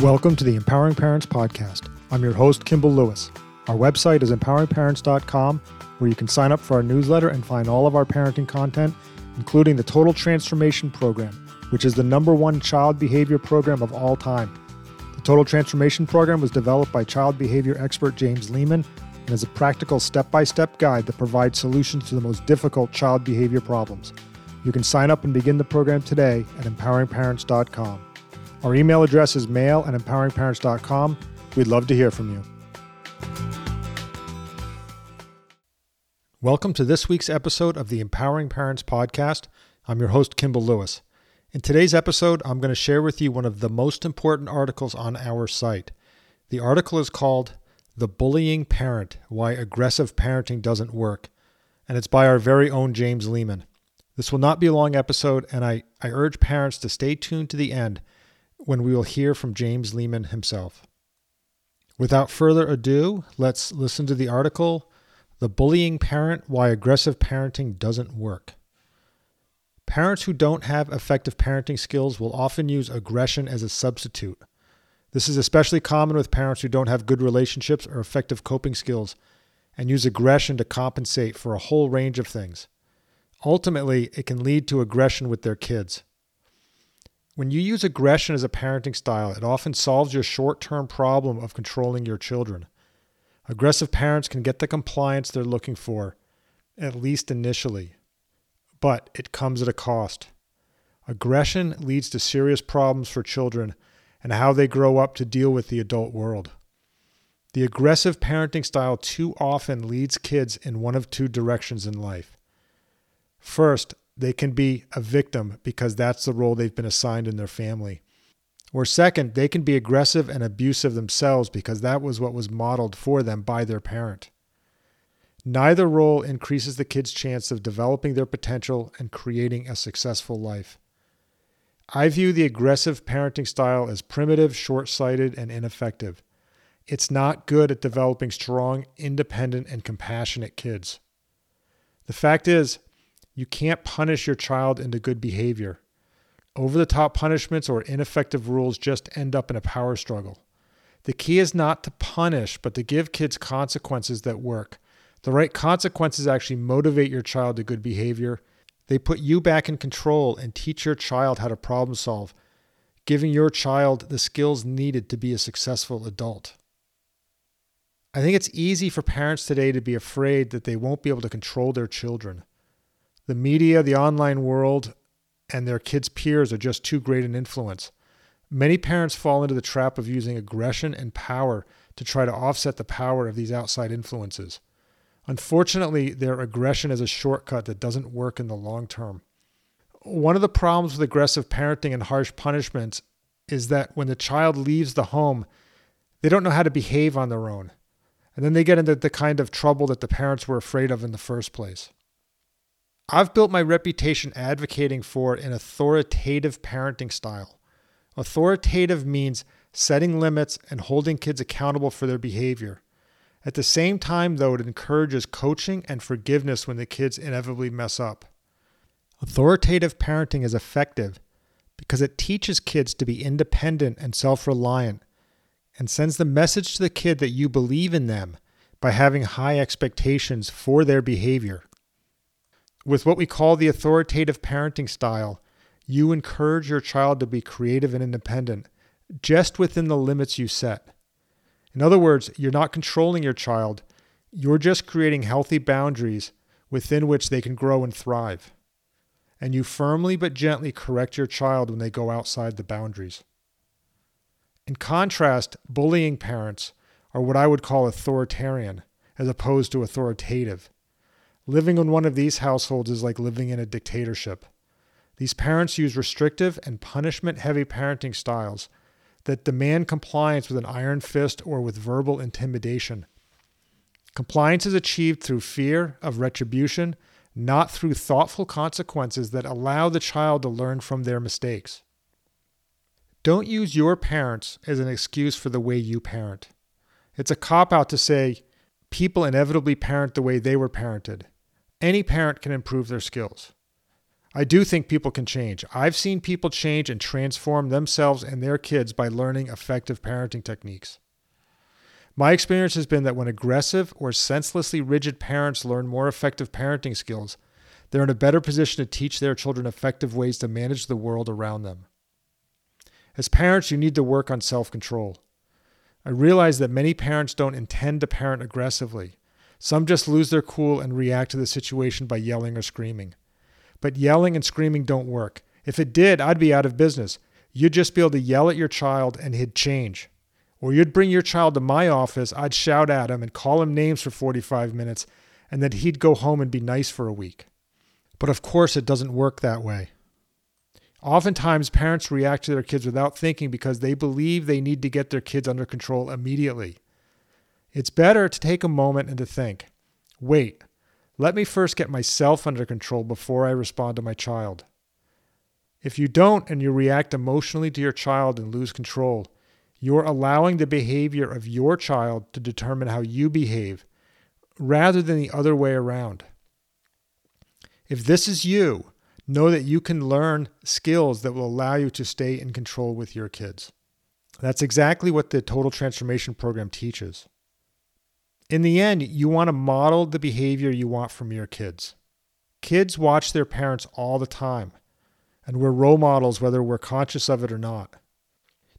Welcome to the Empowering Parents Podcast. I'm your host, Kimball Lewis. Our website is empoweringparents.com, where you can sign up for our newsletter and find all of our parenting content, including the Total Transformation Program, which is the number one child behavior program of all time. The Total Transformation Program was developed by child behavior expert James Lehman and is a practical step by step guide that provides solutions to the most difficult child behavior problems. You can sign up and begin the program today at empoweringparents.com. Our email address is mail at empoweringparents.com. We'd love to hear from you. Welcome to this week's episode of the Empowering Parents Podcast. I'm your host, Kimball Lewis. In today's episode, I'm going to share with you one of the most important articles on our site. The article is called The Bullying Parent Why Aggressive Parenting Doesn't Work, and it's by our very own James Lehman. This will not be a long episode, and I, I urge parents to stay tuned to the end when we will hear from James Lehman himself. Without further ado, let's listen to the article The Bullying Parent Why Aggressive Parenting Doesn't Work. Parents who don't have effective parenting skills will often use aggression as a substitute. This is especially common with parents who don't have good relationships or effective coping skills and use aggression to compensate for a whole range of things. Ultimately, it can lead to aggression with their kids. When you use aggression as a parenting style, it often solves your short term problem of controlling your children. Aggressive parents can get the compliance they're looking for, at least initially, but it comes at a cost. Aggression leads to serious problems for children and how they grow up to deal with the adult world. The aggressive parenting style too often leads kids in one of two directions in life. First, they can be a victim because that's the role they've been assigned in their family. Or second, they can be aggressive and abusive themselves because that was what was modeled for them by their parent. Neither role increases the kid's chance of developing their potential and creating a successful life. I view the aggressive parenting style as primitive, short sighted, and ineffective. It's not good at developing strong, independent, and compassionate kids. The fact is, you can't punish your child into good behavior. Over the top punishments or ineffective rules just end up in a power struggle. The key is not to punish, but to give kids consequences that work. The right consequences actually motivate your child to good behavior. They put you back in control and teach your child how to problem solve, giving your child the skills needed to be a successful adult. I think it's easy for parents today to be afraid that they won't be able to control their children. The media, the online world, and their kids' peers are just too great an influence. Many parents fall into the trap of using aggression and power to try to offset the power of these outside influences. Unfortunately, their aggression is a shortcut that doesn't work in the long term. One of the problems with aggressive parenting and harsh punishments is that when the child leaves the home, they don't know how to behave on their own. And then they get into the kind of trouble that the parents were afraid of in the first place. I've built my reputation advocating for an authoritative parenting style. Authoritative means setting limits and holding kids accountable for their behavior. At the same time, though, it encourages coaching and forgiveness when the kids inevitably mess up. Authoritative parenting is effective because it teaches kids to be independent and self reliant and sends the message to the kid that you believe in them by having high expectations for their behavior. With what we call the authoritative parenting style, you encourage your child to be creative and independent just within the limits you set. In other words, you're not controlling your child, you're just creating healthy boundaries within which they can grow and thrive. And you firmly but gently correct your child when they go outside the boundaries. In contrast, bullying parents are what I would call authoritarian as opposed to authoritative. Living in one of these households is like living in a dictatorship. These parents use restrictive and punishment heavy parenting styles that demand compliance with an iron fist or with verbal intimidation. Compliance is achieved through fear of retribution, not through thoughtful consequences that allow the child to learn from their mistakes. Don't use your parents as an excuse for the way you parent. It's a cop out to say people inevitably parent the way they were parented. Any parent can improve their skills. I do think people can change. I've seen people change and transform themselves and their kids by learning effective parenting techniques. My experience has been that when aggressive or senselessly rigid parents learn more effective parenting skills, they're in a better position to teach their children effective ways to manage the world around them. As parents, you need to work on self control. I realize that many parents don't intend to parent aggressively. Some just lose their cool and react to the situation by yelling or screaming. But yelling and screaming don't work. If it did, I'd be out of business. You'd just be able to yell at your child and he'd change. Or you'd bring your child to my office, I'd shout at him and call him names for 45 minutes, and then he'd go home and be nice for a week. But of course, it doesn't work that way. Oftentimes, parents react to their kids without thinking because they believe they need to get their kids under control immediately. It's better to take a moment and to think wait, let me first get myself under control before I respond to my child. If you don't and you react emotionally to your child and lose control, you're allowing the behavior of your child to determine how you behave rather than the other way around. If this is you, know that you can learn skills that will allow you to stay in control with your kids. That's exactly what the Total Transformation Program teaches. In the end, you want to model the behavior you want from your kids. Kids watch their parents all the time, and we're role models whether we're conscious of it or not.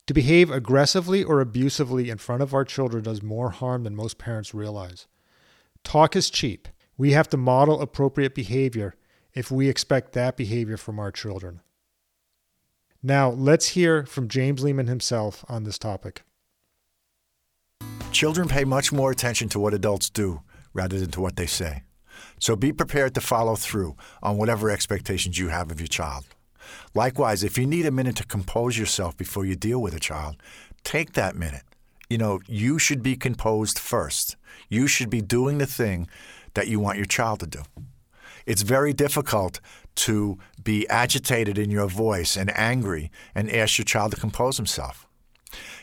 To behave aggressively or abusively in front of our children does more harm than most parents realize. Talk is cheap. We have to model appropriate behavior if we expect that behavior from our children. Now, let's hear from James Lehman himself on this topic. Children pay much more attention to what adults do rather than to what they say. So be prepared to follow through on whatever expectations you have of your child. Likewise, if you need a minute to compose yourself before you deal with a child, take that minute. You know, you should be composed first. You should be doing the thing that you want your child to do. It's very difficult to be agitated in your voice and angry and ask your child to compose himself.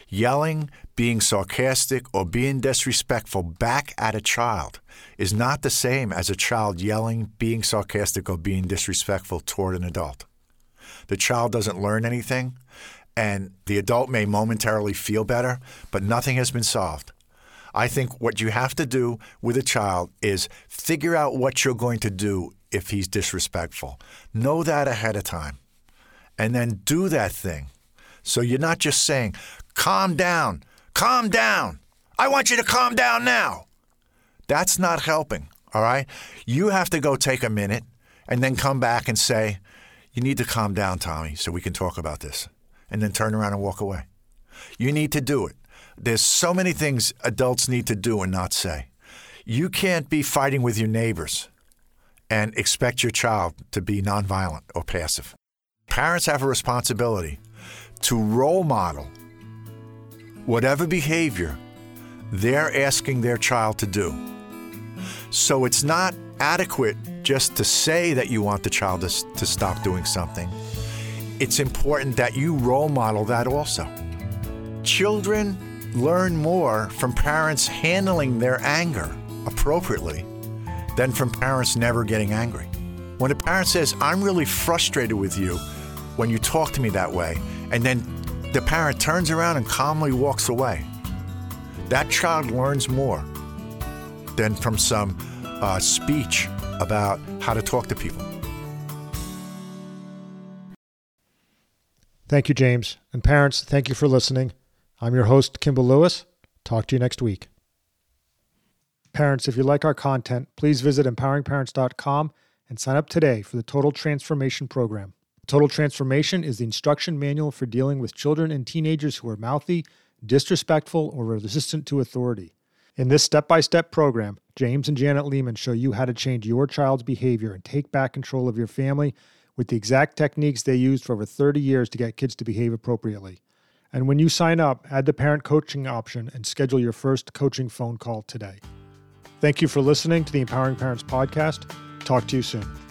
Yelling, being sarcastic, or being disrespectful back at a child is not the same as a child yelling, being sarcastic, or being disrespectful toward an adult. The child doesn't learn anything, and the adult may momentarily feel better, but nothing has been solved. I think what you have to do with a child is figure out what you're going to do if he's disrespectful. Know that ahead of time, and then do that thing. So you're not just saying, Calm down. Calm down. I want you to calm down now. That's not helping, all right? You have to go take a minute and then come back and say, You need to calm down, Tommy, so we can talk about this. And then turn around and walk away. You need to do it. There's so many things adults need to do and not say. You can't be fighting with your neighbors and expect your child to be nonviolent or passive. Parents have a responsibility to role model whatever behavior they're asking their child to do. So it's not adequate just to say that you want the child to, to stop doing something. It's important that you role model that also. Children learn more from parents handling their anger appropriately than from parents never getting angry. When a parent says, I'm really frustrated with you when you talk to me that way, and then the parent turns around and calmly walks away. That child learns more than from some uh, speech about how to talk to people. Thank you, James. And parents, thank you for listening. I'm your host, Kimball Lewis. Talk to you next week. Parents, if you like our content, please visit empoweringparents.com and sign up today for the Total Transformation Program. Total Transformation is the instruction manual for dealing with children and teenagers who are mouthy, disrespectful, or resistant to authority. In this step by step program, James and Janet Lehman show you how to change your child's behavior and take back control of your family with the exact techniques they used for over 30 years to get kids to behave appropriately. And when you sign up, add the parent coaching option and schedule your first coaching phone call today. Thank you for listening to the Empowering Parents Podcast. Talk to you soon.